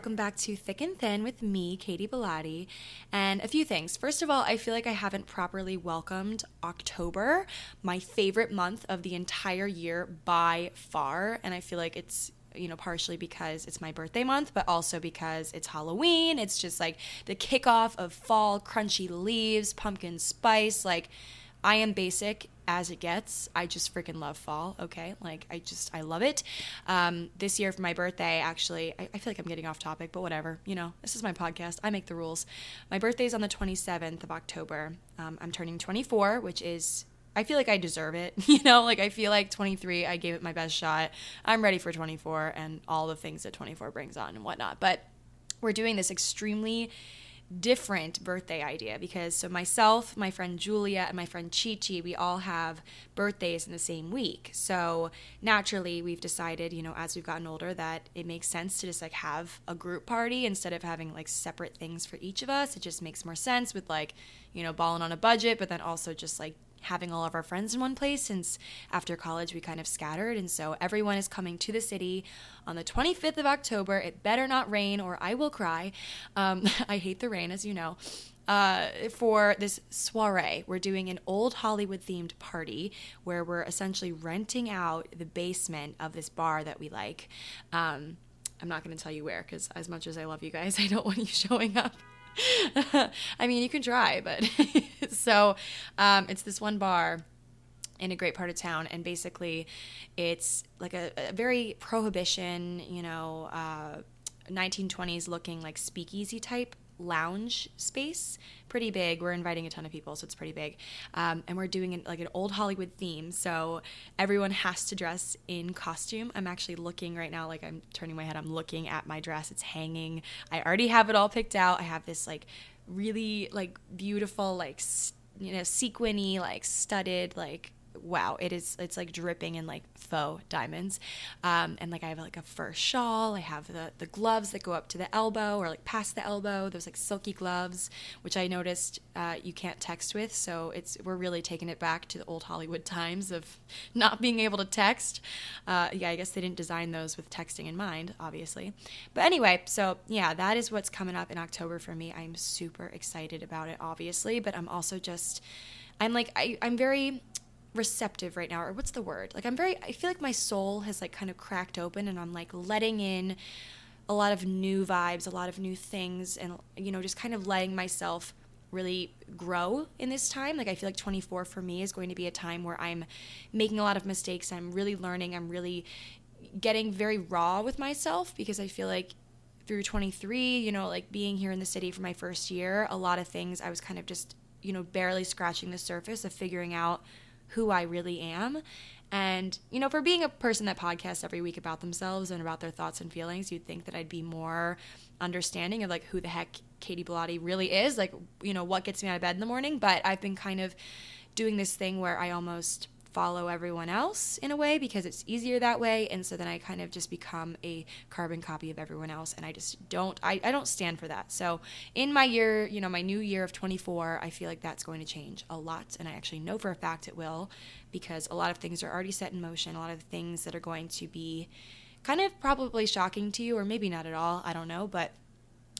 welcome back to Thick and Thin with me, Katy Bellotte. And a few things. First of all, I feel like I haven't properly welcomed October, my favorite month of the entire year by far. And I feel like it's you know, partially because it's my birthday month, but also because it's Halloween. It's just like the kickoff of fall, crunchy leaves, pumpkin spice. Like, I am basic as it gets. I just freaking love fall. Okay, like I just I love it. Um, this year for my birthday, actually, I, I, feel like I'm getting off topic, but whatever. You know, this is my podcast. I make the rules. My birthday is on the 27th of October. Um, I'm turning 24, which is I feel like I deserve it. You know, like I feel like 23, I gave it my best shot. I'm ready for 24 and all the things that 24 brings on and whatnot. But we're doing this extremely different birthday idea because so myself, my friend Julia, and my friend Chi Chi, we all have birthdays in the same week. So naturally, we've decided, you know, as we've gotten older, that it makes sense to just like have a group party instead of having like separate things for each of us. It just makes more sense with like, you know, balling on a budget, but then also just like having all of our friends in one place since after college we kind of scattered. And so everyone is coming to the city on the 25th of October. It better not rain or I will cry. Um, I hate the rain, as you know. Uh, for this soiree, we're doing an old Hollywood themed party where we're essentially renting out the basement of this bar that we like. Um, I'm not going to tell you where because, as much as I love you guys, I don't want you showing up. I mean, you can try, but so um, it's this one bar in a great part of town, and basically, it's like a, a very prohibition, you know, uh, 1920s looking like speakeasy type lounge space pretty big. We're inviting a ton of people so it's pretty big. Um, and we're doing an, like an old hollywood theme so everyone has to dress in costume. I'm actually looking right now like i'm turning my head i'm looking at my dress. It's hanging. I already have it all picked out. I have this like really like beautiful like you know sequiny like studded like wow, it is it's like dripping in like faux diamonds. Um, and like I have like a fur shawl. I have the the gloves that go up to the elbow or like past the elbow. Those like silky gloves, which I noticed uh, you can't text with. So it's we're really taking it back to the old Hollywood times of not being able to text. Uh, yeah, I guess they didn't design those with texting in mind, obviously. But anyway, so yeah, that is what's coming up in October for me. I'm super excited about it, obviously, but I'm also just I'm like I, I'm very receptive right now or what's the word? Like i'm very i feel like my soul has like kind of cracked open and i'm like letting in a lot of new vibes a lot of new things and you know just kind of letting myself really grow in this time. Like i feel like 24 for me is going to be a time where i'm making a lot of mistakes. I'm really learning. I'm really getting very raw with myself because i feel like through 23 you know like being here in the city for my first year a lot of things i was kind of just you know barely scratching the surface of figuring out who I really am. And, you know, for being a person that podcasts every week about themselves and about their thoughts and feelings, you'd think that I'd be more understanding of like who the heck Katy Bellotte really is, like, you know, what gets me out of bed in the morning. But I've been kind of doing this thing where I almost follow everyone else in a way because it's easier that way. And so then i kind of just become a carbon copy of everyone else. And i just don't I, I don't stand for that. So in my year you know my new year of 24 i feel like that's going to change a lot. And i actually know for a fact it will because a lot of things are already set in motion. A lot of things that are going to be kind of probably shocking to you or maybe not at all. I don't know. But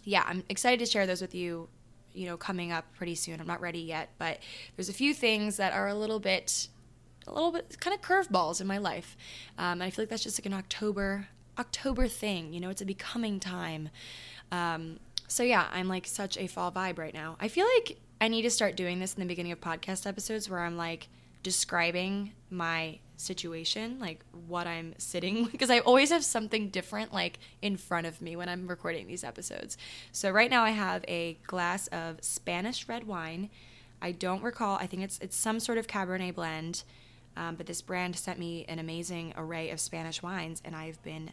yeah i'm excited to share those with you you know coming up pretty soon. I'm not ready yet but there's a few things that are a little bit a little bit kind of curveballs in my life. Um, and I feel like that's just like an October October thing. You know, it's a becoming time. Um, so yeah, I'm like such a fall vibe right now. I feel like I need to start doing this in the beginning of podcast episodes where I'm like describing my situation, like what I'm sitting because I always have something different like in front of me when I'm recording these episodes. So right now I have a glass of Spanish red wine. I don't recall. I think it's it's some sort of Cabernet blend. Um, but this brand sent me an amazing array of Spanish wines, and I've been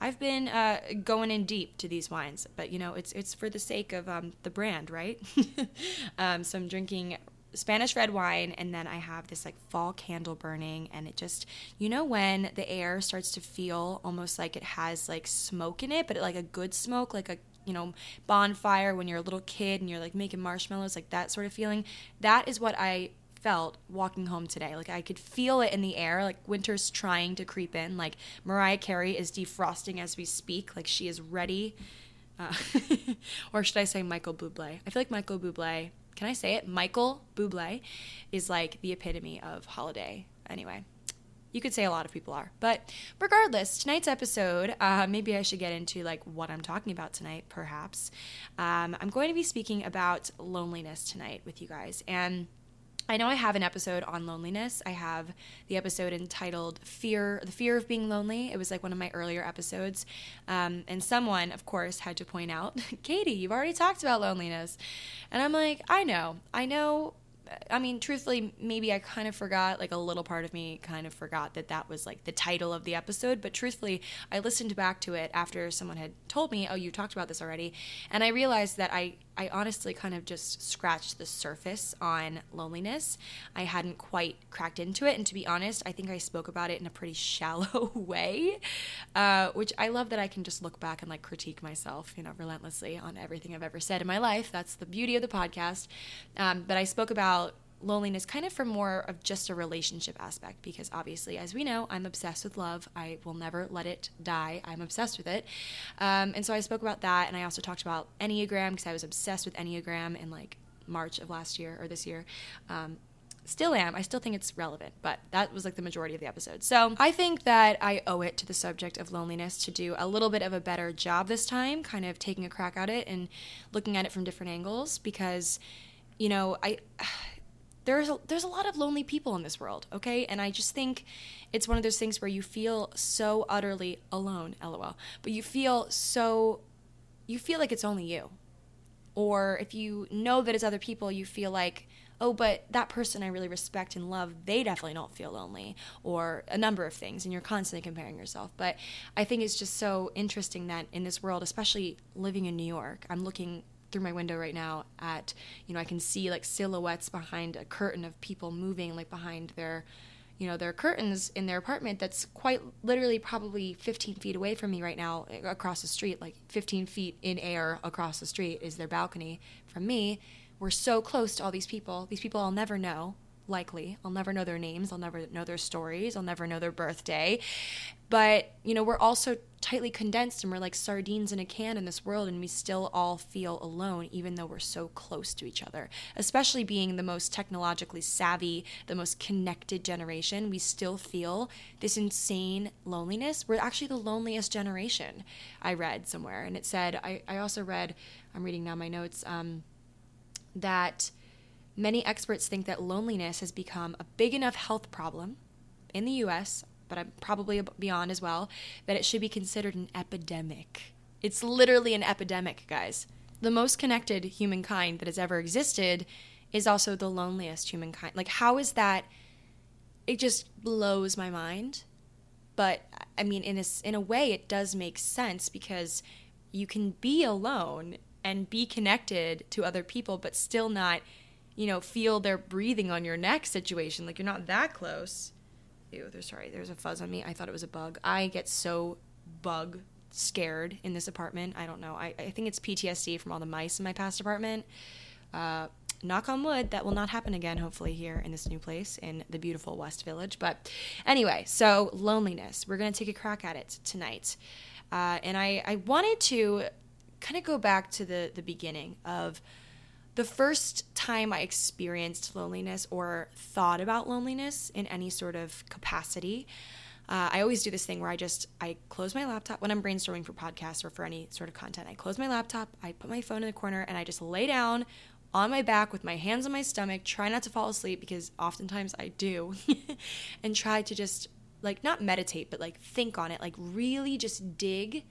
I've been uh, going in deep to these wines, but you know it's it's for the sake of um, the brand, right? um, so I'm drinking Spanish red wine, and then I have this like fall candle burning, and it just you know when the air starts to feel almost like it has like smoke in it, but like a good smoke, like a you know bonfire when you're a little kid and you're like making marshmallows, like that sort of feeling. That is what I felt walking home today. Like I could feel it in the air. Like winter's trying to creep in. Like Mariah Carey is defrosting as we speak. Like she is ready Uh, or should I say Michael Bublé? I feel like Michael Bublé, can I say it? Michael Bublé is like the epitome of holiday. Anyway, you could say a lot of people are. But regardless, tonight's episode, uh, maybe I should get into like what I'm talking about tonight, perhaps. Um, I'm going to be speaking about loneliness tonight with you guys. And I know I have an episode on loneliness. I have the episode entitled "Fear," the fear of being lonely. It was like one of my earlier episodes, um, and someone, of course, had to point out, "Katy, you've already talked about loneliness," and I'm like, "I know, I know I mean, truthfully, maybe I kind of forgot, like a little part of me kind of forgot that that was like the title of the episode. But truthfully, I listened back to it after someone had told me, oh, you talked about this already. And I realized that I, I honestly kind of just scratched the surface on loneliness. I hadn't quite cracked into it. And to be honest, I think I spoke about it in a pretty shallow way, uh, which I love that I can just look back and like critique myself, you know, relentlessly on everything I've ever said in my life. That's the beauty of the podcast. Um, but I spoke about loneliness kind of from more of just a relationship aspect because obviously as we know i'm obsessed with love. I will never let it die. I'm obsessed with it. Um, and so i spoke about that and i also talked about enneagram because i was obsessed with enneagram in like march of last year or this year. Um, still am. I still think it's relevant but that was like the majority of the episode. So i think that i owe it to the subject of loneliness to do a little bit of a better job this time kind of taking a crack at it and looking at it from different angles because you know i there's a, there's a lot of lonely people in this world, okay? And I just think it's one of those things where you feel so utterly alone, lol. But you feel so you feel like it's only you. Or if you know that it's other people, you feel like, oh, but that person I really respect and love, they definitely don't feel lonely, or a number of things, and you're constantly comparing yourself. But I think it's just so interesting that in this world, especially living in New York, I'm looking through my window right now at you know I can see like silhouettes behind a curtain of people moving like behind their you know their curtains in their apartment that's quite literally probably 15 feet away from me right now across the street. Like 15 feet in air across the street is their balcony from me. We're so close to all these people. These people I'll never know likely. I'll never know their names. I'll never know their stories. I'll never know their birthday. But, you know, we're also tightly condensed and we're like sardines in a can in this world and we still all feel alone even though we're so close to each other. Especially being the most technologically savvy, the most connected generation, we still feel this insane loneliness. We're actually the loneliest generation, I read somewhere. And it said, I, I also read, I'm reading now my notes, um, that Many experts think that loneliness has become a big enough health problem in the US, but probably beyond as well, that it should be considered an epidemic. It's literally an epidemic, guys. The most connected humankind that has ever existed is also the loneliest humankind. Like, how is that? It just blows my mind. But I mean, in a, in a way, it does make sense because you can be alone and be connected to other people, but still not you know, feel their breathing on your neck situation. Like you're not that close. Ew, there's sorry, there's a fuzz on me. I thought it was a bug. I get so bug scared in this apartment. I don't know. I, I think it's PTSD from all the mice in my past apartment. Uh, knock on wood, that will not happen again, hopefully, here in this new place in the beautiful West Village. But anyway, so loneliness. We're going to take a crack at it tonight. Uh, and I, I wanted to kind of go back to the, the beginning of the first time I experienced loneliness or thought about loneliness in any sort of capacity, uh, I always do this thing where I just I close my laptop when I'm brainstorming for podcasts or for any sort of content. I close my laptop, I put my phone in the corner, and I just lay down on my back with my hands on my stomach, try not to fall asleep because oftentimes I do, and try to just like not meditate, but like think on it, like really just dig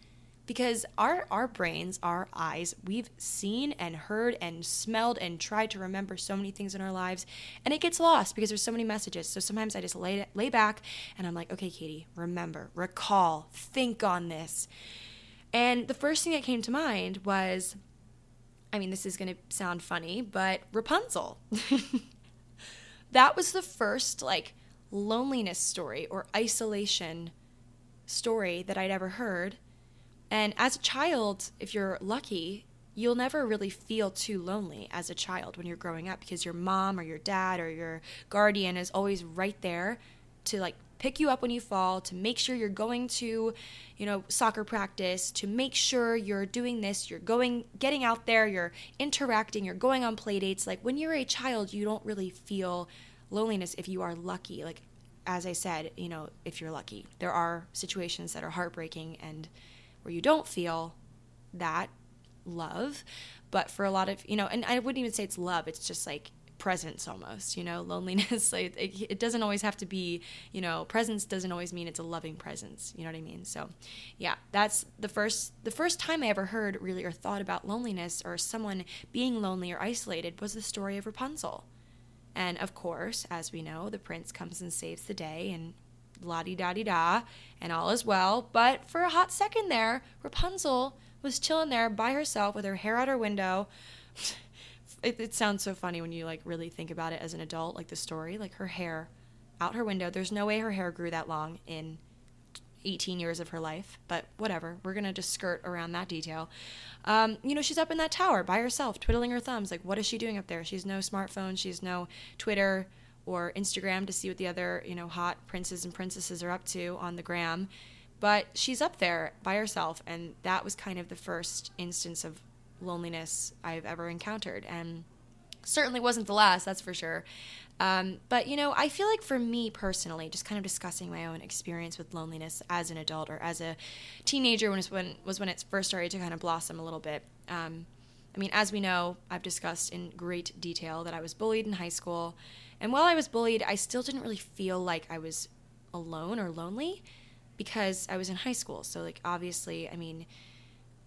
because our our brains, our eyes, we've seen and heard and smelled and tried to remember so many things in our lives, and it gets lost because there's so many messages. So sometimes I just lay lay back and I'm like, okay, Katy, remember, recall, think on this. And the first thing that came to mind was, I mean, this is going to sound funny, but Rapunzel. that was the first like loneliness story or isolation story that I'd ever heard and as a child, if you're lucky, you'll never really feel too lonely as a child when you're growing up because your mom or your dad or your guardian is always right there to like pick you up when you fall, to make sure you're going to, you know, soccer practice, to make sure you're doing this, you're going getting out there, you're interacting, you're going on play dates. Like when you're a child, you don't really feel loneliness if you are lucky. Like as I said, you know, if you're lucky. There are situations that are heartbreaking and where you don't feel that love. But for a lot of, you know, and I wouldn't even say it's love, it's just like presence almost, you know, loneliness. like it, it doesn't always have to be, you know, presence doesn't always mean it's a loving presence. You know what I mean? So, yeah, that's the first the first time I ever heard really or thought about loneliness or someone being lonely or isolated was the story of Rapunzel. And of course, as we know, the prince comes and saves the day and la di da di da, and all is well. But for a hot second there, Rapunzel was chilling there by herself with her hair out her window. It, it sounds so funny when you like really think about it as an adult, like the story, like her hair out her window. There's no way her hair grew that long in 18 years of her life, but whatever. We're gonna just skirt around that detail. Um, you know, she's up in that tower by herself, twiddling her thumbs. Like, what is she doing up there? She's no smartphone. She's no Twitter or Instagram to see what the other, you know, hot princes and princesses are up to on the gram. But she's up there by herself, and that was kind of the first instance of loneliness I've ever encountered. And certainly wasn't the last, that's for sure. Um, but you know, I feel like for me personally, just kind of discussing my own experience with loneliness as an adult or as a teenager when when was when it first started to kind of blossom a little bit. Um, I mean, as we know, I've discussed in great detail that I was bullied in high school, and while I was bullied, I still didn't really feel like I was alone or lonely because I was in high school. So like obviously, I mean,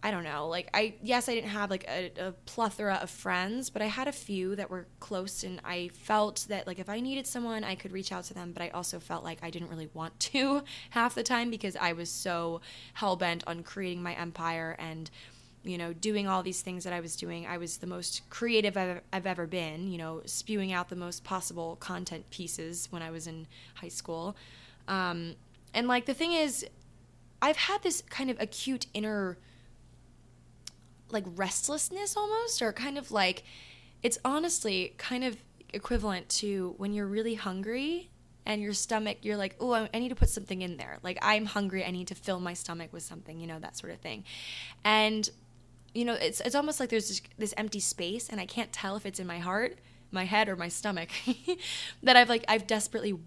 I don't know. Like I yes, I didn't have like a, a, plethora of friends, but I had a few that were close and I felt that like if I needed someone, I could reach out to them, but I also felt like I didn't really want to half the time because I was so hell-bent on creating my empire and you know, doing all these things that I was doing. I was the most creative I've, I've ever been, you know, spewing out the most possible content pieces when I was in high school. Um, and like the thing is, I've had this kind of acute inner like restlessness almost, or kind of like it's honestly kind of equivalent to when you're really hungry and your stomach you're like oh i need to put something in there like i'm hungry i need to fill my stomach with something you know that sort of thing and you know it's it's almost like there's this, this empty space and i can't tell if it's in my heart my head or my stomach that i've like i've desperately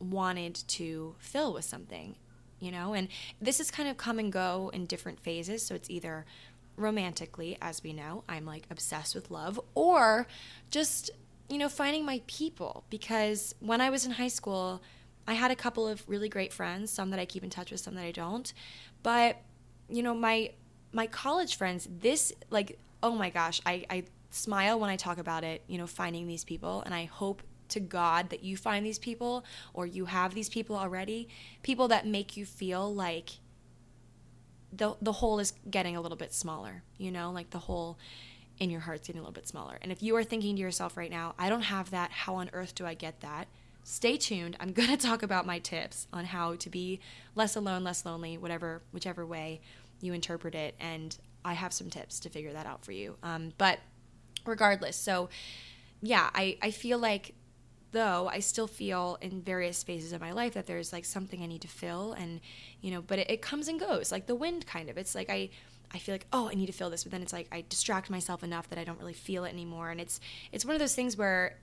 wanted to fill with something you know and this is kind of come and go in different phases so it's either romantically, as we know, I'm like obsessed with love, or just, you know, finding my people. Because when I was in high school, I had a couple of really great friends, some that I keep in touch with, some that I don't. But, you know, my my college friends, this like, oh my gosh, I, I smile when I talk about it, you know, finding these people. And I hope to God that you find these people or you have these people already, people that make you feel like the the hole is getting a little bit smaller, you know, like the hole in your heart's getting a little bit smaller. And if you are thinking to yourself right now, I don't have that, how on earth do I get that? Stay tuned. I'm going to talk about my tips on how to be less alone, less lonely, whatever whichever way you interpret it and I have some tips to figure that out for you. Um, but regardless, so yeah, I, I feel like though I still feel in various phases of my life that there's like something I need to fill and you know but it, it, comes and goes like the wind kind of it's like I I feel like oh I need to feel this but then it's like I distract myself enough that I don't really feel it anymore and it's it's one of those things where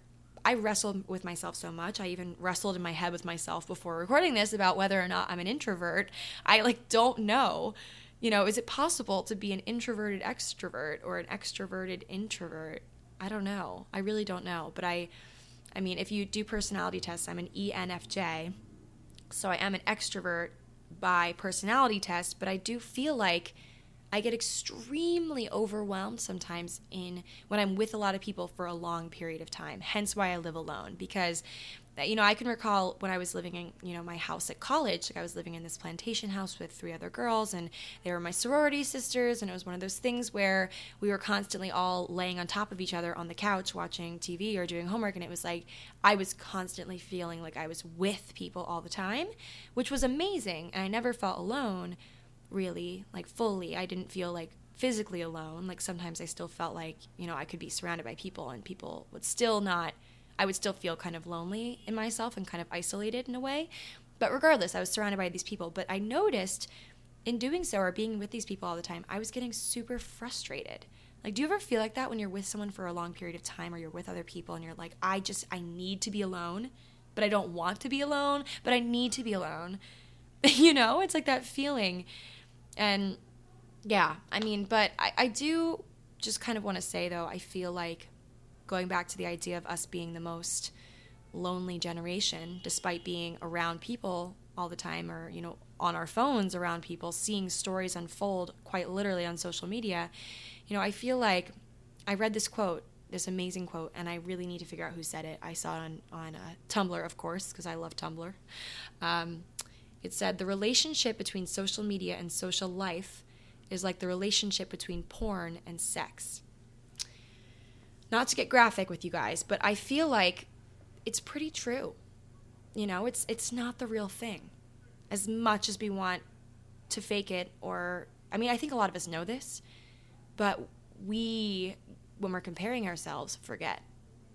I wrestle with myself so much. I even wrestled in my head with myself before recording this about whether or not I'm an introvert. I like don't know. You know, is it possible to be an introverted extrovert or an extroverted introvert? I don't know. I really don't know, but I I mean, if you do personality tests, I'm an ENFJ. So I am an extrovert by personality test, but I do feel like I get extremely overwhelmed sometimes in when I'm with a lot of people for a long period of time. Hence why I live alone because uh, you know, I can recall when I was living in, you know, my house at college, like I was living in this plantation house with three other girls and they were my sorority sisters and it was one of those things where we were constantly all laying on top of each other on the couch watching TV or doing homework and it was like I was constantly feeling like I was with people all the time, which was amazing and I never felt alone really, like fully. I didn't feel like physically alone. Like sometimes I still felt like, you know, I could be surrounded by people and people would still not I would still feel kind of lonely in myself and kind of isolated in a way. But regardless, I was surrounded by these people. But I noticed in doing so or being with these people all the time, I was getting super frustrated. Like, do you ever feel like that when you're with someone for a long period of time or you're with other people and you're like, I just, I need to be alone, but I don't want to be alone, but I need to be alone? you know, it's like that feeling. And yeah, I mean, but I, I do just kind of want to say though, I feel like going back to the idea of us being the most lonely generation, despite being around people all the time or, you know, on our phones around people, seeing stories unfold quite literally on social media, you know, I feel like I read this quote, this amazing quote, and I really need to figure out who said it. I saw it on, on uh, Tumblr, of course, because I love Tumblr. Um, it said, The relationship between social media and social life is like the relationship between porn and sex. Not to get graphic with you guys, but I feel like it's pretty true. You know, it's it's not the real thing. As much as we want to fake it or I mean, I think a lot of us know this, but we when we're comparing ourselves, forget.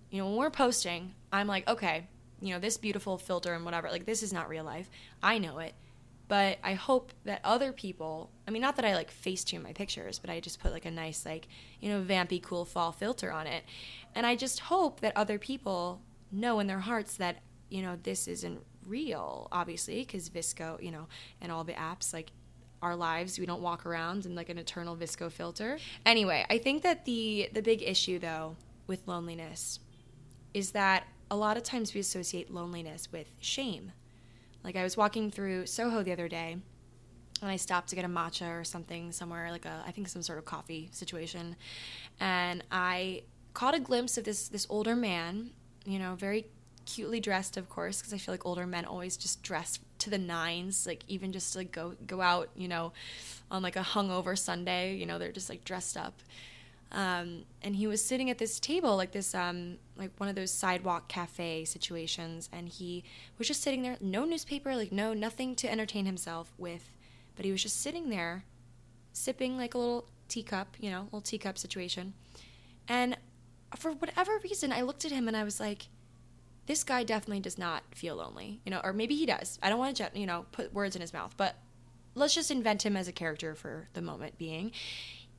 You know, when we're posting, I'm like, okay, you know, this beautiful filter and whatever, like this is not real life. I know it. But I hope that other people, I mean, not that I like face tune my pictures, but I just put like a nice, like, you know, vampy, cool fall filter on it. And I just hope that other people know in their hearts that you know this isn't real obviously because VSCO, you know and all the apps like our lives we don't walk around in like an eternal VSCO filter anyway i think that the the big issue though with loneliness is that a lot of times we associate loneliness with shame like i was walking through soho the other day and i stopped to get a matcha or something somewhere like a i think some sort of coffee situation and i caught a glimpse of this this older man you know, very cutely dressed, of course, because I feel like older men always just dress to the nines, like even just to like go go out, you know, on like a hungover Sunday, you know, they're just like dressed up. Um, and he was sitting at this table, like this, um, like one of those sidewalk cafe situations, and he was just sitting there, no newspaper, like no nothing to entertain himself with, but he was just sitting there, sipping like a little teacup, you know, little teacup situation, and for whatever reason, I looked at him and I was like, this guy definitely does not feel lonely, you know, or maybe he does. I don't want to, you know, put words in his mouth, but let's just invent him as a character for the moment being.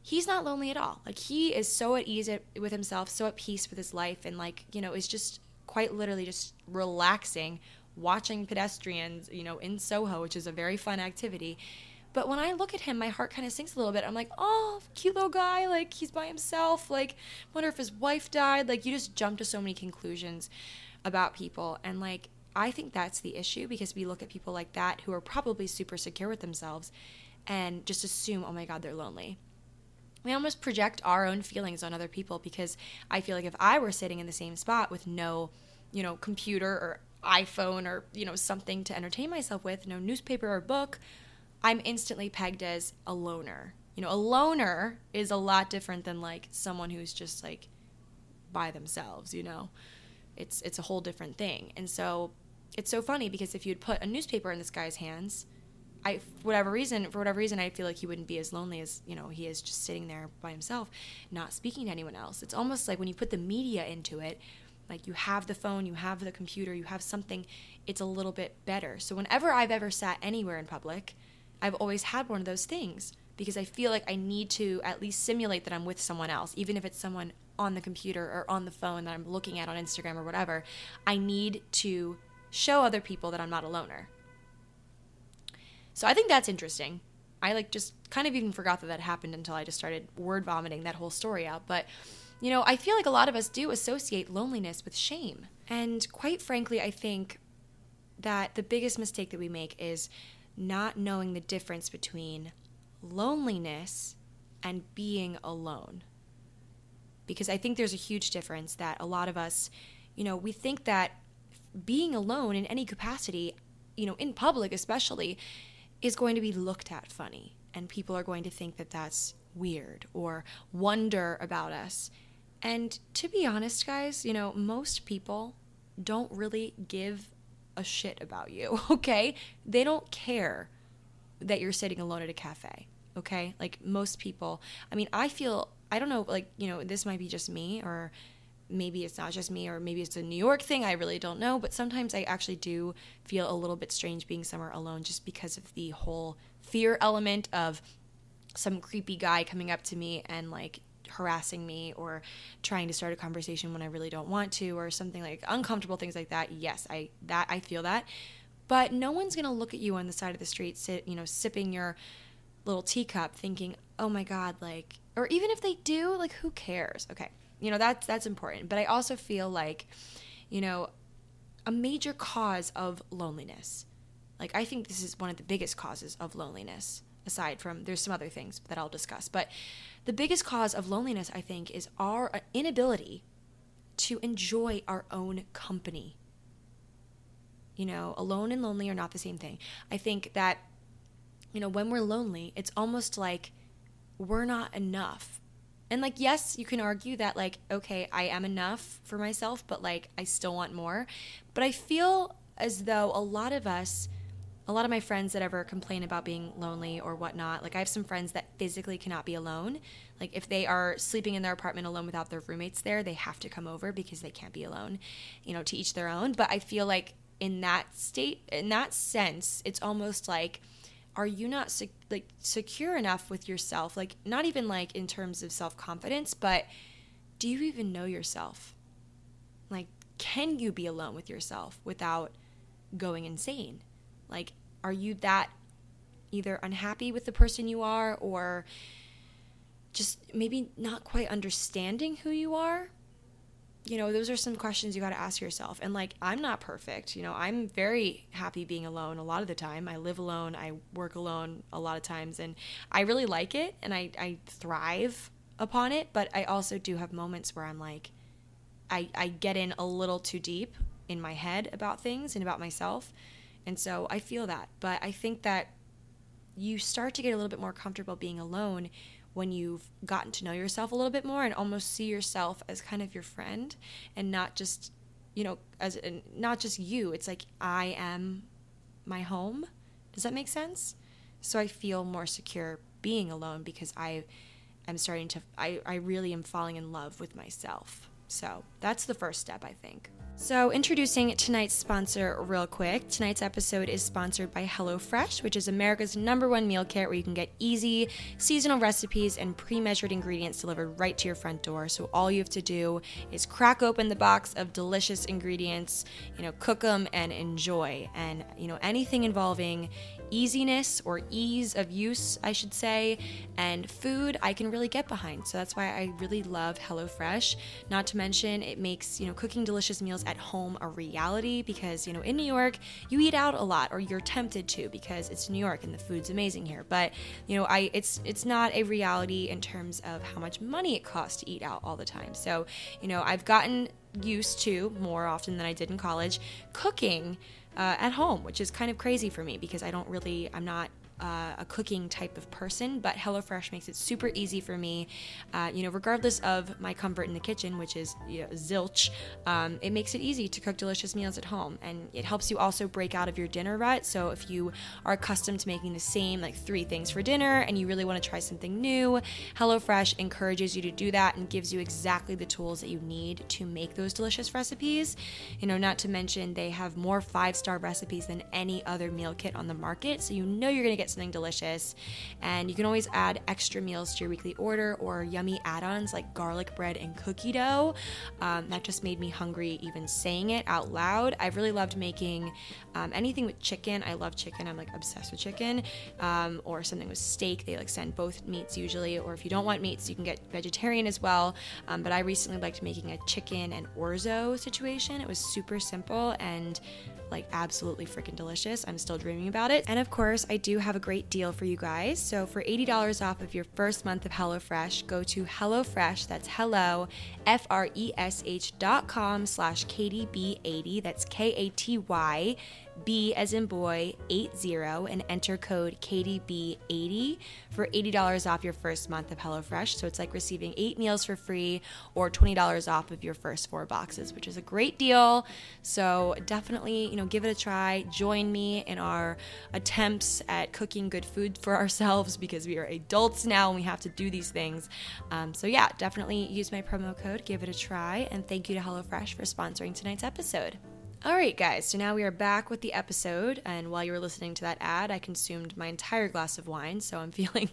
He's not lonely at all. Like he is so at ease with himself, so at peace with his life, and like you know, is just quite literally just relaxing, watching pedestrians, you know, in Soho, which is a very fun activity, but when I look at him, my heart kind of sinks a little bit. I'm like, oh, cute little guy. Like, he's by himself. Like, wonder if his wife died. Like, you just jump to so many conclusions about people. And, like, I think that's the issue because we look at people like that who are probably super secure with themselves and just assume, oh my God, they're lonely. We almost project our own feelings on other people because I feel like if I were sitting in the same spot with no, you know, computer or iPhone or, you know, something to entertain myself with, no newspaper or book, I'm instantly pegged as a loner. You know, a loner is a lot different than like someone who's just like by themselves, you know. It's it's a whole different thing. And so it's so funny because if you'd put a newspaper in this guy's hands, I whatever reason, for whatever reason I feel like he wouldn't be as lonely as, you know, he is just sitting there by himself, not speaking to anyone else. It's almost like when you put the media into it, like you have the phone, you have the computer, you have something, it's a little bit better. So whenever I've ever sat anywhere in public, I've always had one of those things because I feel like I need to at least simulate that I'm with someone else, even if it's someone on the computer or on the phone that I'm looking at on Instagram or whatever. I need to show other people that I'm not a loner. So I think that's interesting. I like just kind of even forgot that that happened until I just started word vomiting that whole story out. But, you know, I feel like a lot of us do associate loneliness with shame. And quite frankly, I think that the biggest mistake that we make is not knowing the difference between loneliness and being alone. Because I think there's a huge difference that a lot of us, you know, we think that being alone in any capacity, you know, in public especially, is going to be looked at funny. And people are going to think that that's weird or wonder about us. And to be honest, guys, you know, most people don't really give a shit about you, okay? They don't care that you're sitting alone at a cafe, okay? Like most people, I mean, I feel, I don't know, like, you know, this might be just me or maybe it's not just me or maybe it's a New York thing. I really don't know. But sometimes I actually do feel a little bit strange being somewhere alone just because of the whole fear element of some creepy guy coming up to me and like harassing me or trying to start a conversation when I really don't want to or something like uncomfortable things like that. Yes, I that I feel that. But no one's going to look at you on the side of the street sit, you know, sipping your little teacup thinking, "Oh my god, like or even if they do, like who cares?" Okay. You know, that's that's important. But I also feel like, you know, a major cause of loneliness. Like I think this is one of the biggest causes of loneliness aside from there's some other things that I'll discuss. But the biggest cause of loneliness, I think, is our uh, inability to enjoy our own company. You know, alone and lonely are not the same thing. I think that, you know, when we're lonely, it's almost like we're not enough. And like, yes, you can argue that, like, okay, I am enough for myself, but like, I still want more. But I feel as though a lot of us, a lot of my friends that ever complain about being lonely or whatnot, like I have some friends that physically cannot be alone. Like if they are sleeping in their apartment alone without their roommates there, they have to come over because they can't be alone. You know, to each their own. But I feel like in that state, in that sense, it's almost like are you not sec- like secure enough with yourself? Like not even like in terms of self-confidence, but do you even know yourself? Like can you be alone with yourself without going insane? Like, are you that either unhappy with the person you are or just maybe not quite understanding who you are? You know, those are some questions you got to ask yourself. And like, I'm not perfect. You know, I'm very happy being alone a lot of the time. I live alone, I work alone a lot of times, and I really like it and I, I thrive upon it. But I also do have moments where I'm like, I, I get in a little too deep in my head about things and about myself. And so I feel that. But I think that you start to get a little bit more comfortable being alone when you've gotten to know yourself a little bit more and almost see yourself as kind of your friend and not just you know as not just you it's like i am my home. Does that make sense? So i feel more secure being alone because i am starting to i, I really am falling in love with myself so that's the first step i think so, introducing tonight's sponsor real quick. Tonight's episode is sponsored by HelloFresh, which is America's number one meal kit where you can get easy, seasonal recipes and pre measured ingredients delivered right to your front door. So, all you have to do is crack open the box of delicious ingredients, you know, cook them and enjoy. And, you know, anything involving easiness or ease of use, I should say, and food I can really get behind. So that's why I really love HelloFresh. Not to mention, it makes, you know, cooking delicious meals at home a reality because, you know, in New York, you eat out a lot or you're tempted to because it's New York and the food's amazing here. But, you know, I it's it's not a reality in terms of how much money it costs to eat out all the time. So, you know, I've gotten used to more often than I did in college cooking uh, at home, which is kind of crazy for me because I don't really, I'm not uh, a cooking type of person, but HelloFresh makes it super easy for me. Uh, you know, regardless of my comfort in the kitchen, which is you know, zilch, um, it makes it easy to cook delicious meals at home, and it helps you also break out of your dinner rut. So if you are accustomed to making the same like three things for dinner, and you really want to try something new, HelloFresh encourages you to do that and gives you exactly the tools that you need to make those delicious recipes. You know, not to mention they have more five-star recipes than any other meal kit on the market, so you know you're gonna get something delicious. And you can always add extra meals to your weekly order or yummy add ons like garlic bread and cookie dough. Um, that just made me hungry even saying it out loud. I've really loved making um, anything with chicken. I love chicken, I'm like obsessed with chicken. Um, or something with steak. They like send both meats usually. Or if you don't want meats, you can get vegetarian as well. Um, but I recently liked making a chicken and orzo situation. It was super simple and like absolutely freaking delicious. I'm still dreaming about it. And of course, I do have a great deal for you guys. So for $80 off of your first month of HelloFresh, go to HelloFresh, that's hello, F-R-E-S-H dot com slash KatyB80, that's K-A-T-Y B as in boy 80 and enter code KDB80 for $80 off your first month of HelloFresh. So it's like receiving eight meals for free or $20 off of your first four boxes, which is a great deal. So definitely, you know, give it a try. Join me in our attempts at cooking good food for ourselves because we are adults now and we have to do these things. Um, so yeah, definitely use my promo code, give it a try, and thank you to HelloFresh for sponsoring tonight's episode. All right, guys, so now we are back with the episode. And while you were listening to that ad, I consumed my entire glass of wine. So I'm feeling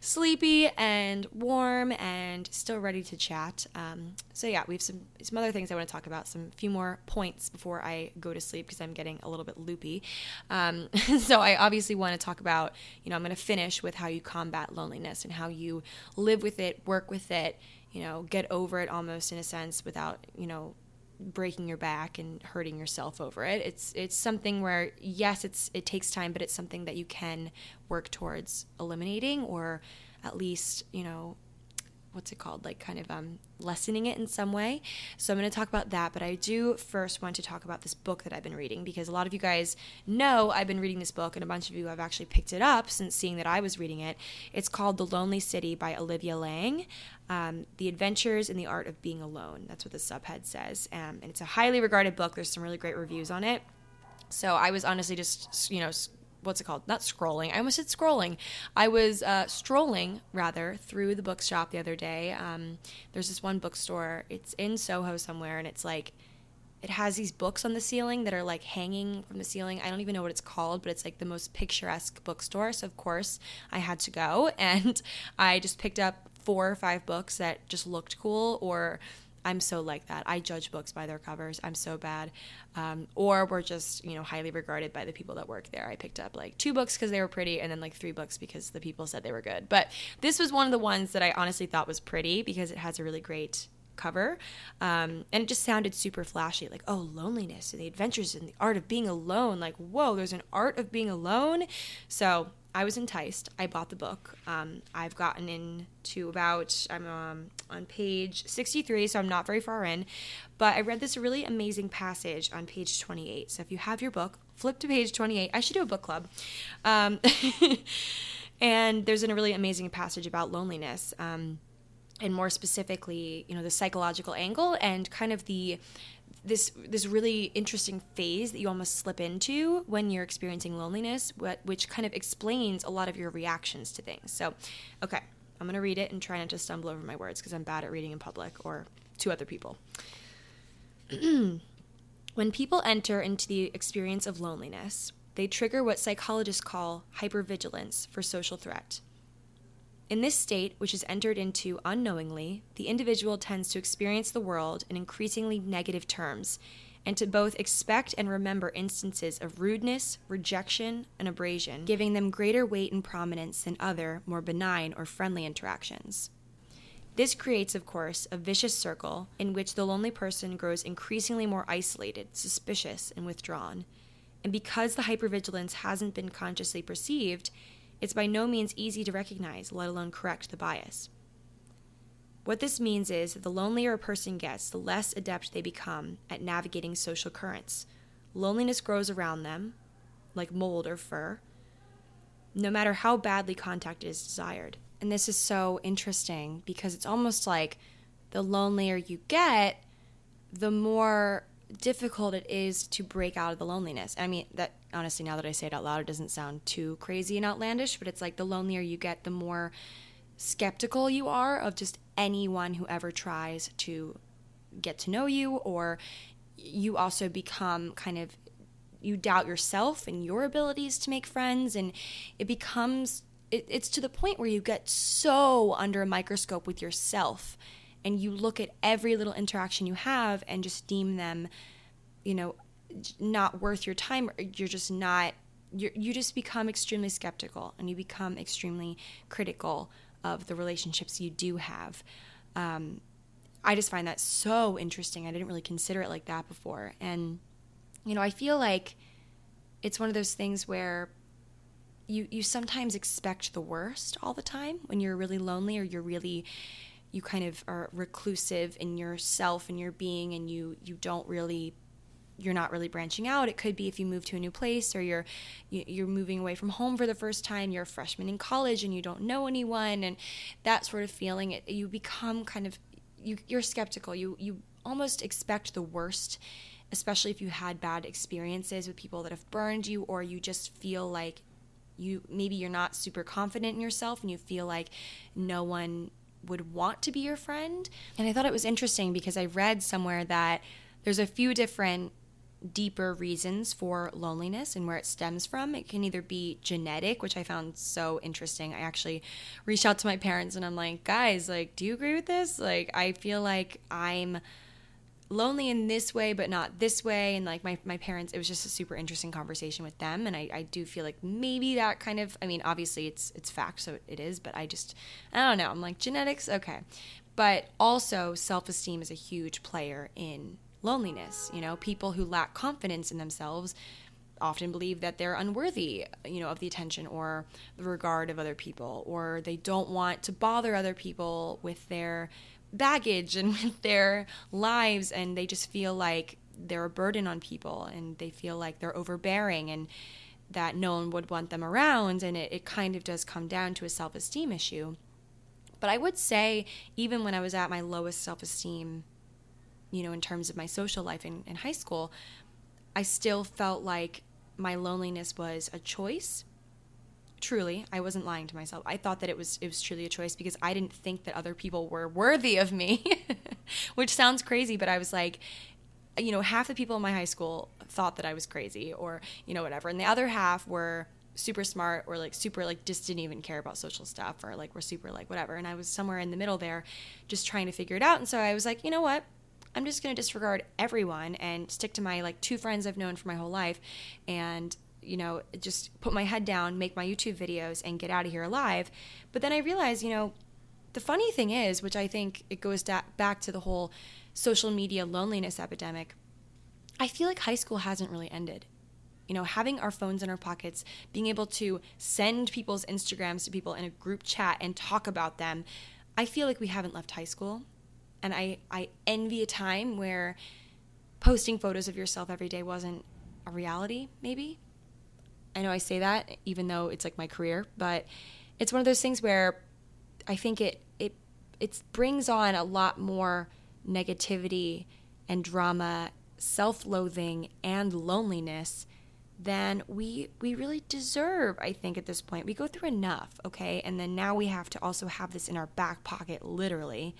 sleepy and warm and still ready to chat. Um, so, yeah, we have some, some other things I want to talk about, some few more points before I go to sleep because I'm getting a little bit loopy. Um, so, I obviously want to talk about, you know, I'm going to finish with how you combat loneliness and how you live with it, work with it, you know, get over it almost in a sense without, you know, breaking your back and hurting yourself over it. It's it's something where yes, it's it takes time, but it's something that you can work towards eliminating or at least, you know, what's it called? Like kind of um, lessening it in some way. So i'm going to talk about that but i do first want to talk about this book that i've been reading because a lot of you guys know i've been reading this book and a bunch of you have actually picked it up since seeing that i was reading it. It's called the lonely city by olivia laing um, the adventures in the art of being alone that's what the subhead says um, and it's a highly regarded book there's some really great reviews on it so I was honestly just, you know, what's it called? Not scrolling. I almost said scrolling. I was uh, strolling rather through the bookshop the other day. Um, there's this one bookstore. It's in Soho somewhere, and it's like it has these books on the ceiling that are like hanging from the ceiling. I don't even know what it's called, but it's like the most picturesque bookstore. So of course I had to go, and I just picked up four or five books that just looked cool or I'm so like that. I judge books by their covers. I'm so bad. Um, or we're just, you know, highly regarded by the people that work there. I picked up like two books because they were pretty and then like three books because the people said they were good. But this was one of the ones that I honestly thought was pretty because it has a really great cover. Um, and it just sounded super flashy like, oh, loneliness and the adventures and the art of being alone. Like, whoa, there's an art of being alone. So I was enticed. I bought the book. Um, I've gotten into about, I'm um, on page 63, so I'm not very far in. But I read this really amazing passage on page 28. So if you have your book, flip to page 28. I should do a book club. Um, and there's a really amazing passage about loneliness. Um, and more specifically, you know, the psychological angle and kind of the this this really interesting phase that you almost slip into when you're experiencing loneliness, which kind of explains a lot of your reactions to things. So, okay, I'm gonna read it and try not to stumble over my words because I'm bad at reading in public or to other people. when people enter into the experience of loneliness, they trigger what psychologists call hypervigilance for social threat. In this state, which is entered into unknowingly, the individual tends to experience the world in increasingly negative terms, and to both expect and remember instances of rudeness, rejection, and abrasion, giving them greater weight and prominence than other, more benign or friendly interactions. This creates, of course, a vicious circle in which the lonely person grows increasingly more isolated, suspicious, and withdrawn. And because the hypervigilance hasn't been consciously perceived, it's by no means easy to recognize, let alone correct the bias. What this means is that the lonelier a person gets, the less adept they become at navigating social currents. Loneliness grows around them, like mold or fur, no matter how badly contact is desired. And this is so interesting because it's almost like the lonelier you get, the more difficult it is to break out of the loneliness. I mean, that honestly, now that I say it out loud, it doesn't sound too crazy and outlandish, but it's like the lonelier you get, the more skeptical you are of just anyone who ever tries to get to know you, or you also become kind of you doubt yourself and your abilities to make friends, and it becomes it, it's to the point where you get so under a microscope with yourself and you look at every little interaction you have and just deem them you know not worth your time you're just not you you just become extremely skeptical and you become extremely critical of the relationships you do have. Um, i just find that so interesting. I didn't really consider it like that before. And you know i feel like it's one of those things where you you sometimes expect the worst all the time when you're really lonely or you're really you kind of are reclusive in yourself and your being and you you don't really you're not really branching out. It could be if you move to a new place or you're you're moving away from home for the first time. You're a freshman in college and you don't know anyone, and that sort of feeling. It, you become kind of you, you're skeptical. You you almost expect the worst, especially if you had bad experiences with people that have burned you, or you just feel like you maybe you're not super confident in yourself and you feel like no one would want to be your friend. And I thought it was interesting because I read somewhere that there's a few different deeper reasons for loneliness and where it stems from. It can either be genetic, which I found so interesting. I actually reached out to my parents and I'm like, guys, like, do you agree with this? Like, I feel like I'm lonely in this way but not this way. And like my, my parents it was just a super interesting conversation with them. And I, I do feel like maybe that kind of i mean obviously it's it's fact so it is but i just i don't know. I'm like genetics? Okay. But also self-esteem is a huge player in loneliness. You know people who lack confidence in themselves often believe that they're unworthy you know of the attention or the regard of other people or they don't want to bother other people with their baggage and with their lives and they just feel like they're a burden on people and they feel like they're overbearing and that no one would want them around and it, it kind of does come down to a self-esteem issue. But i would say even when i was at my lowest self-esteem you know in terms of my social life in, in high school i still felt like my loneliness was a choice truly i wasn't lying to myself. I thought that it was it was truly a choice because i didn't think that other people were worthy of me which sounds crazy but i was like you know half the people in my high school thought that i was crazy or you know whatever. And the other half were super smart or like super like just didn't even care about social stuff or like were super like whatever. And i was somewhere in the middle there just trying to figure it out. And so i was like you know what? I'm just going to disregard everyone and stick to my like two friends i've known for my whole life. And you know, just put my head down, make my YouTube videos, and get out of here alive. But then I realized, you know, the funny thing is, which I think it goes da- back to the whole social media loneliness epidemic, I feel like high school hasn't really ended. You know, having our phones in our pockets, being able to send people's Instagrams to people in a group chat and talk about them, I feel like we haven't left high school. And I, I envy a time where posting photos of yourself every day wasn't a reality, maybe. I know I say that even though it's like my career, but it's one of those things where I think it it it brings on a lot more negativity and drama, self-loathing and loneliness than we we really deserve, I think at this point. We go through enough, okay? And then now we have to also have this in our back pocket literally.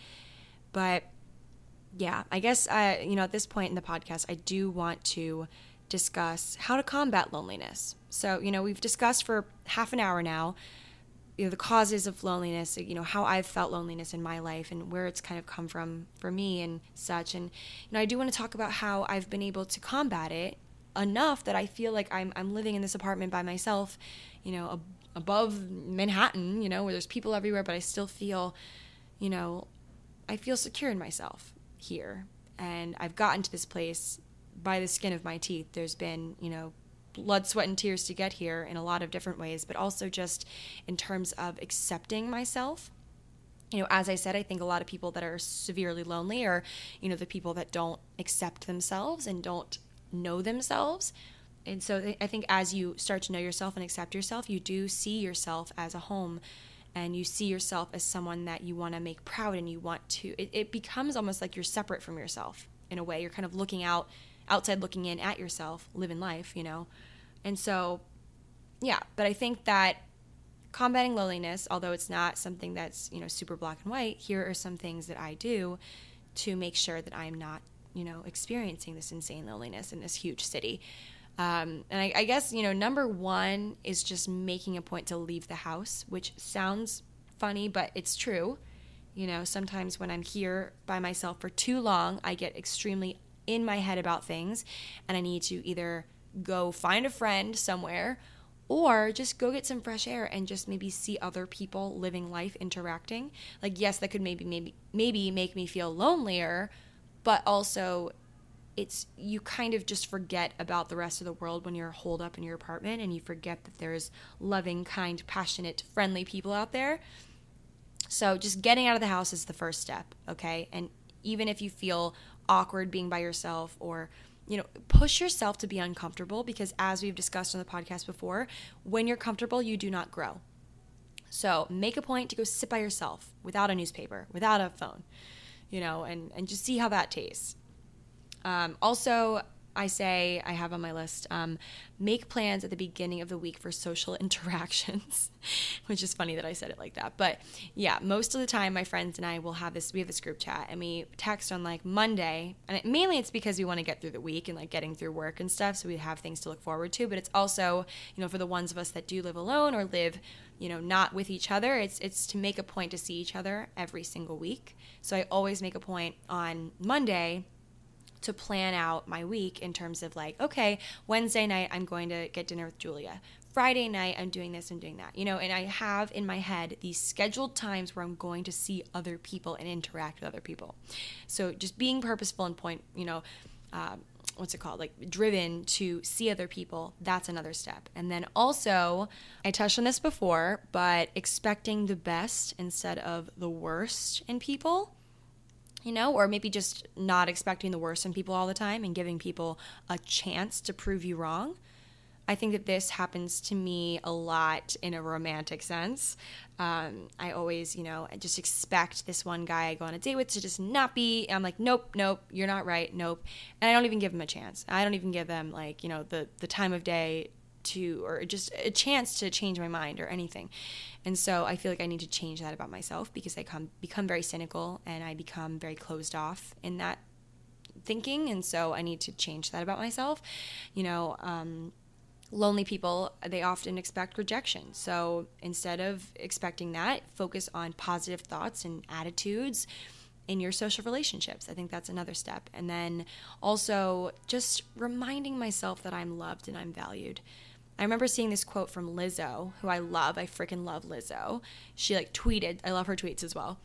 But yeah, I guess uh, you know at this point in the podcast I do want to discuss how to combat loneliness. So, you know, we've discussed for half an hour now, you know, the causes of loneliness, you know, how I've felt loneliness in my life and where it's kind of come from for me and such. And, you know, I do want to talk about how I've been able to combat it enough that I feel like I'm, I'm living in this apartment by myself, you know, ab- above Manhattan, you know, where there's people everywhere, but I still feel, you know, I feel secure in myself here. And I've gotten to this place by the skin of my teeth. There's been, you know, blood, sweat, and tears to get here in a lot of different ways, but also just in terms of accepting myself. You know, as I said, I think a lot of people that are severely lonely are, you know, the people that don't accept themselves and don't know themselves. And so I think as you start to know yourself and accept yourself, you do see yourself as a home and you see yourself as someone that you want to make proud and you want to, it, it becomes almost like you're separate from yourself in a way. You're kind of looking out outside looking in at yourself, living life, you know? And so, yeah, but I think that combating loneliness, although it's not something that's, you know, super black and white, here are some things that I do to make sure that I'm not, you know, experiencing this insane loneliness in this huge city. Um, and I, I guess, you know, number one is just making a point to leave the house, which sounds funny, but it's true. You know, sometimes when I'm here by myself for too long, I get extremely in my head about things and I need to either go find a friend somewhere or just go get some fresh air and just maybe see other people living life interacting. Like yes that could maybe maybe maybe make me feel lonelier but also it's you kind of just forget about the rest of the world when you're holed up in your apartment and you forget that there's loving kind passionate friendly people out there. So just getting out of the house is the first step okay? And even if you feel awkward being by yourself or you know, push yourself to be uncomfortable because, as we've discussed on the podcast before, when you're comfortable, you do not grow. So make a point to go sit by yourself without a newspaper, without a phone, you know, and, and just see how that tastes. Um, also, I say I have on my list um, make plans at the beginning of the week for social interactions, which is funny that I said it like that. But yeah, most of the time, my friends and I will have this. We have this group chat and we text on like Monday, and it, mainly it's because we want to get through the week and like getting through work and stuff, so we have things to look forward to. But it's also you know for the ones of us that do live alone or live you know not with each other it's it's to make a point to see each other every single week so i always make a point on monday to plan out my week in terms of like, okay, Wednesday night I'm going to get dinner with Julia. Friday night I'm doing this and doing that. You know, and I have in my head these scheduled times where I'm going to see other people and interact with other people. So just being purposeful and point, you know, uh, what's it called? Like driven to see other people, that's another step. And then also, I touched on this before, but expecting the best instead of the worst in people you know, or maybe just not expecting the worst in people all the time and giving people a chance to prove you wrong. I think that this happens to me a lot in a romantic sense. Um, I always, you know, just expect this one guy I go on a date with to just not be. I'm like, nope, nope, you're not right, nope, and I don't even give him a chance. I don't even give them like, you know, the the time of day to or just a chance to change my mind or anything. And so I feel like I need to change that about myself because I come become very cynical and I become very closed off in that thinking. And so I need to change that about myself. You know, um, lonely people they often expect rejection. So instead of expecting that focus on positive thoughts and attitudes in your social relationships. I think that's another step. And then also just reminding myself that i'm loved and i'm valued I remember seeing this quote from Lizzo, who I love. I freaking love Lizzo. She like tweeted, I love her tweets as well.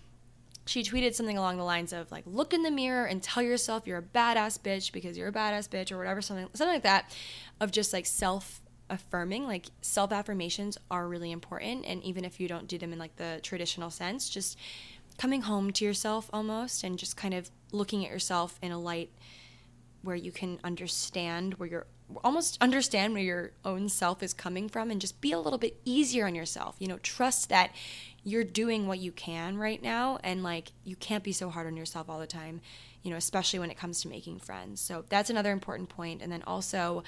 She tweeted something along the lines of like, look in the mirror and tell yourself you're a badass bitch because you're a badass bitch or whatever, something something like that, of just like self affirming. Like self affirmations are really important, and even if you don't do them in like the traditional sense, just coming home to yourself almost and just kind of looking at yourself in a light where you can understand where you're almost understand where your own self is coming from and just be a little bit easier on yourself. You know, trust that you're doing what you can right now and like you can't be so hard on yourself all the time, you know, especially when it comes to making friends. So that's another important point. And then also,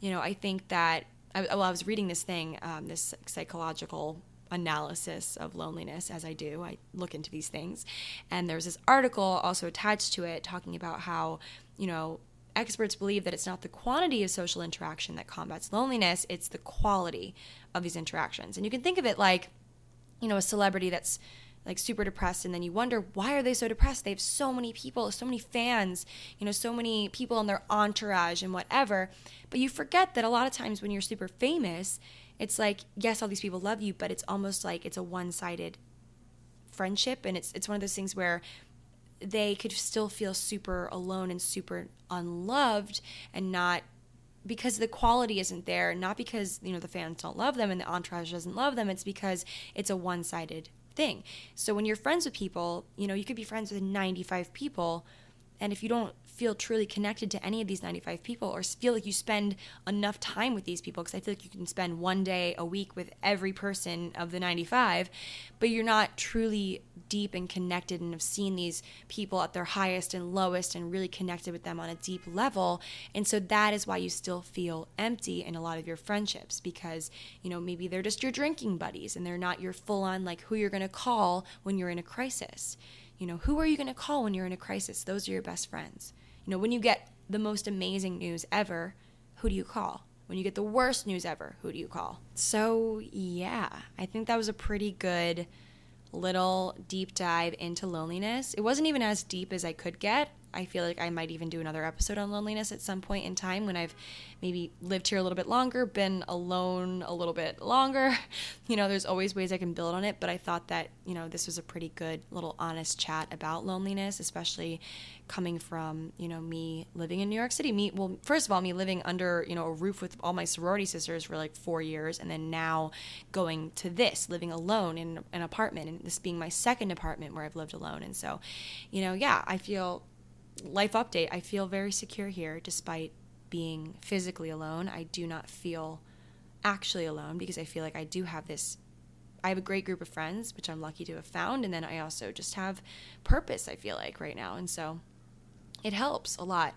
you know, I think that I, well, I was reading this thing, um, this psychological analysis of loneliness as I do. I look into these things. And there's this article also attached to it talking about how, you know, experts believe that it's not the quantity of social interaction that combats loneliness, it's the quality of these interactions. And you can think of it like, you know, a celebrity that's like super depressed and then you wonder why are they so depressed they have so many people so many fans you know so many people in their entourage and whatever but you forget that a lot of times when you're super famous it's like yes all these people love you but it's almost like it's a one-sided friendship and it's it's one of those things where they could still feel super alone and super unloved and not because the quality isn't there not because you know the fans don't love them and the entourage doesn't love them it's because it's a one-sided thing. So when you're friends with people you know you could be friends with 95 people and if you don't feel truly connected to any of these 95 people or feel like you spend enough time with these people because I feel like you can spend one day a week with every person of the 95 but you're not truly deep and connected and have seen these people at their highest and lowest and really connected with them on a deep level. And so that is why you still feel empty in a lot of your friendships because you know maybe they're just your drinking buddies and they're not your full on like who you're going to call when you're in a crisis. You know who are you going to call when you're in a crisis? Those are your best friends you know, when you get the most amazing news ever, who do you call? When you get the worst news ever, who do you call? So, yeah, I think that was a pretty good little deep dive into loneliness. It wasn't even as deep as I could get. I feel like I might even do another episode on loneliness at some point in time when I've maybe lived here a little bit longer, been alone a little bit longer. You know, there's always ways I can build on it, but I thought that, you know, this was a pretty good little honest chat about loneliness, especially coming from, you know, me living in New York City. Me, well, first of all, me living under, you know, a roof with all my sorority sisters for like four years, and then now going to this, living alone in an apartment, and this being my second apartment where I've lived alone. And so, you know, yeah, I feel life update I feel very secure here despite being physically alone. I do not feel actually alone because I feel like I do have this I have a great group of friends, which I'm lucky to have found. And then I also just have purpose, I feel like, right now. And so it helps a lot.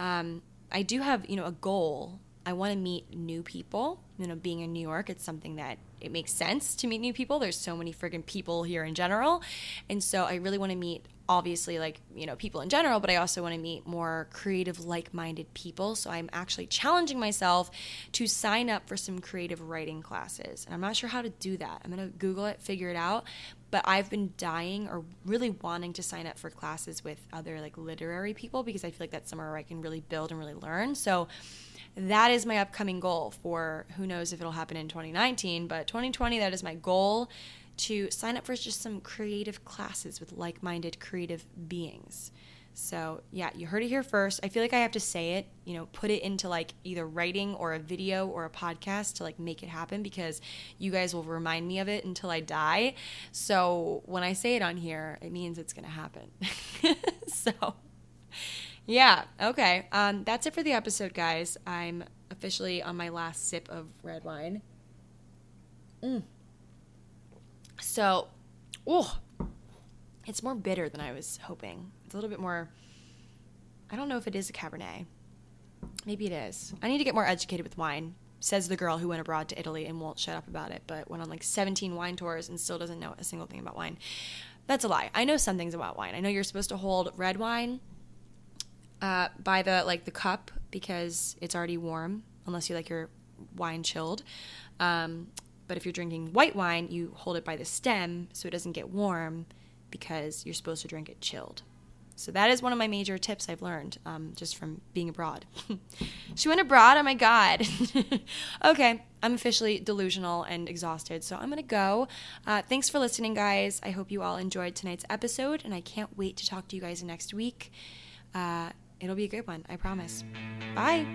Um, I do have, you know, a goal. I want to meet new people. You know, being in New York, it's something that it makes sense to meet new people. There's so many friggin' people here in general. And so I really want to meet obviously like you know people in general but i also want to meet more creative like-minded people. So i'm actually challenging myself to sign up for some creative writing classes. And i'm not sure how to do that. I'm going to google it figure it out. But i've been dying or really wanting to sign up for classes with other like literary people because i feel like that's somewhere where i can really build and really learn. So that is my upcoming goal for who knows if it'll happen in 2019 but 2020 that is my goal to sign up for just some creative classes with like minded creative beings. So, yeah, you heard it here first. I feel like I have to say it, you know, put it into like either writing or a video or a podcast to like make it happen because you guys will remind me of it until I die. So, when I say it on here, it means it's going to happen. so, yeah, okay. Um, that's it for the episode, guys. I'm officially on my last sip of red wine. Mm. So, oh, it's more bitter than I was hoping. It's a little bit more. I don't know if it is a Cabernet. Maybe it is. I need to get more educated with wine, says the girl who went abroad to Italy and won't shut up about it, but went on like 17 wine tours and still doesn't know a single thing about wine. That's a lie. I know some things about wine. I know you're supposed to hold red wine uh, by the like the cup because it's already warm, unless you like your wine chilled. Um, but if you're drinking white wine, you hold it by the stem so it doesn't get warm because you're supposed to drink it chilled. So that is one of my major tips I've learned um, just from being abroad. she went abroad. Oh my god. okay, I'm officially delusional and exhausted, so I'm gonna go. Uh, thanks for listening, guys. I hope you all enjoyed tonight's episode, and I can't wait to talk to you guys next week. Uh, It'll be a good one, I promise. Bye.